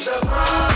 change your mind.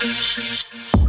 This is.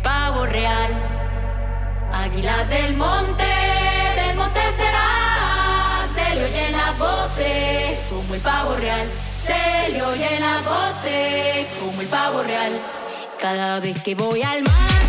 Pavo real. Águila del monte, del monte será, se le oyen las voces como el pavo real. Se le oyen las voces como el pavo real. Cada vez que voy al mar.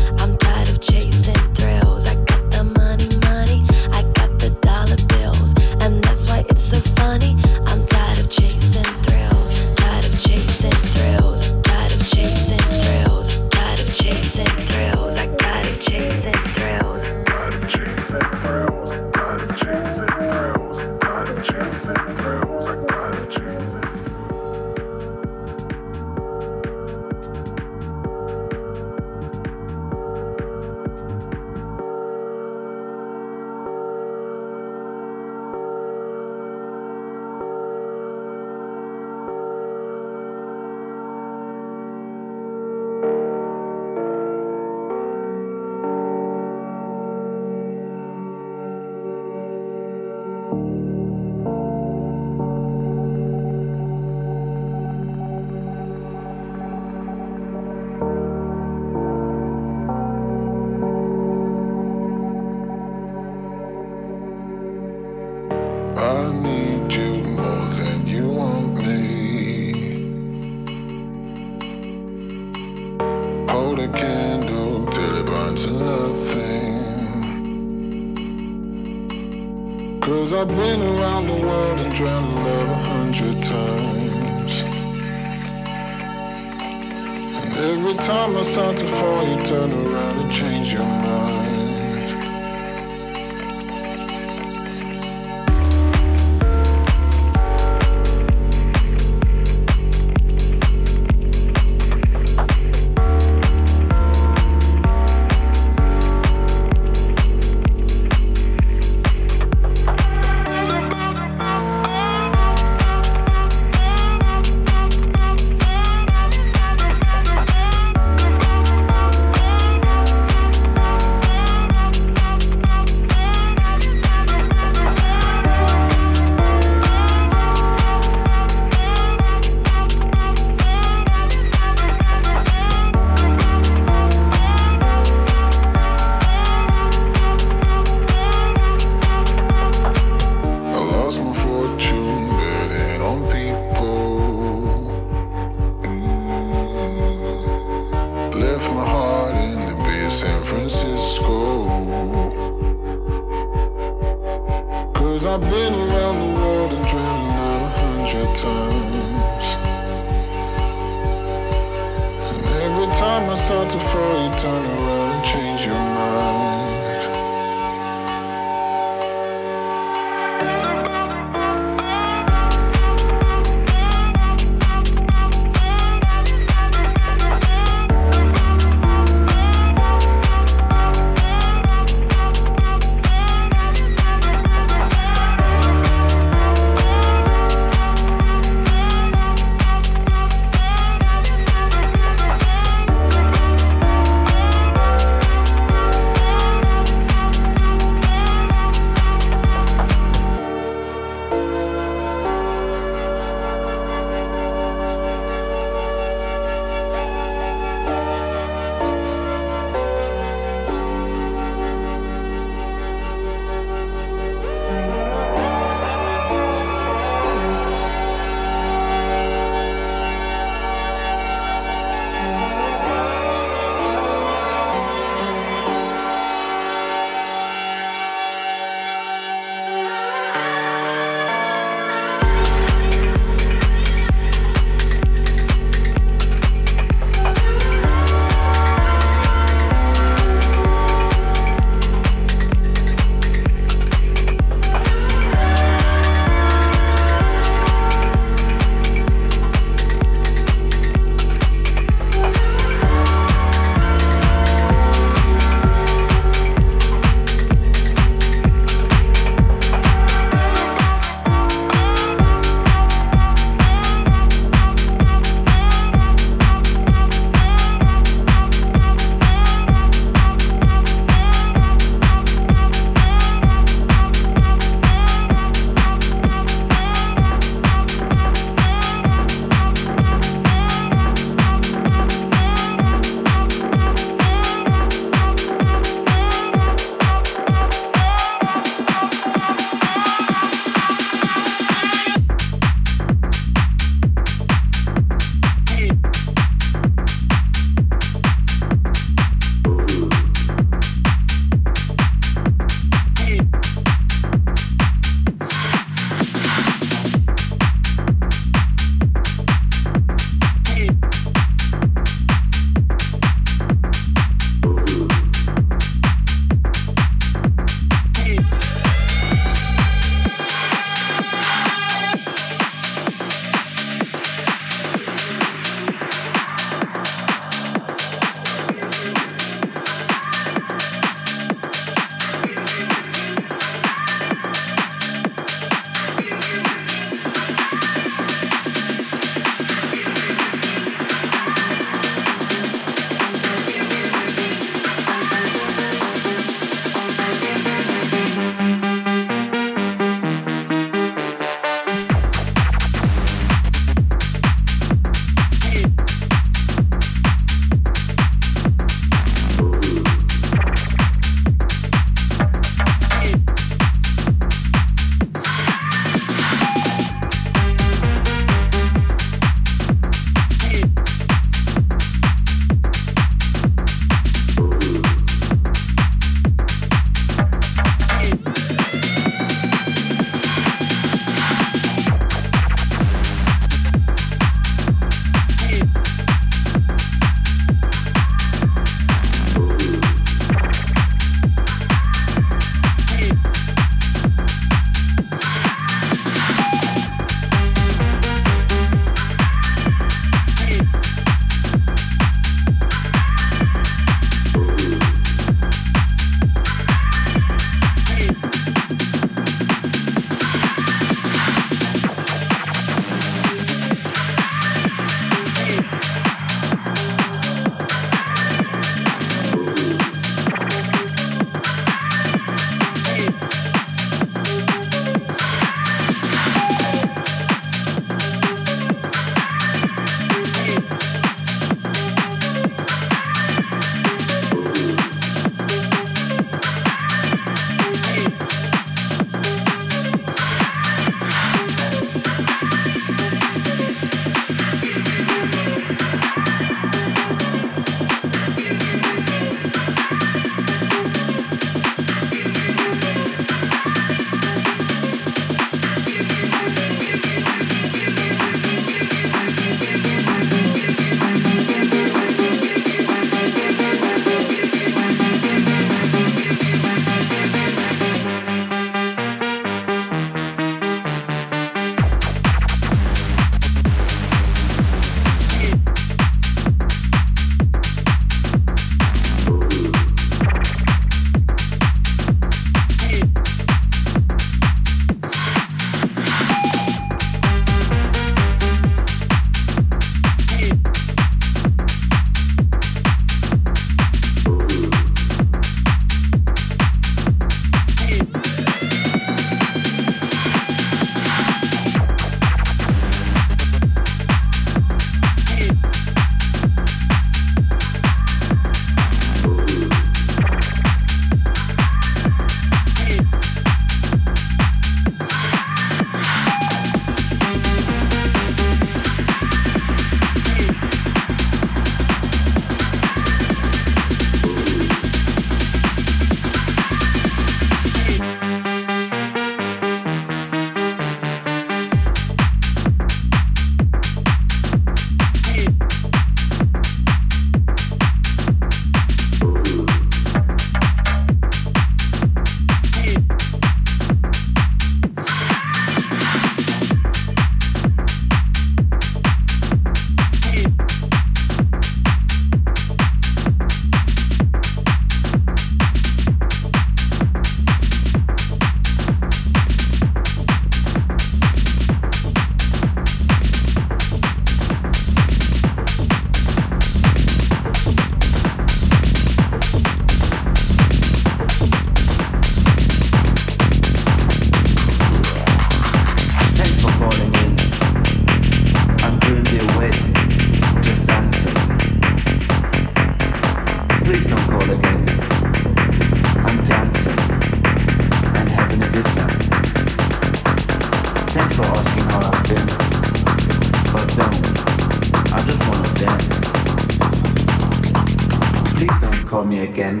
Call me again.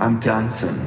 I'm dancing.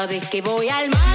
Cada vez que voy al mar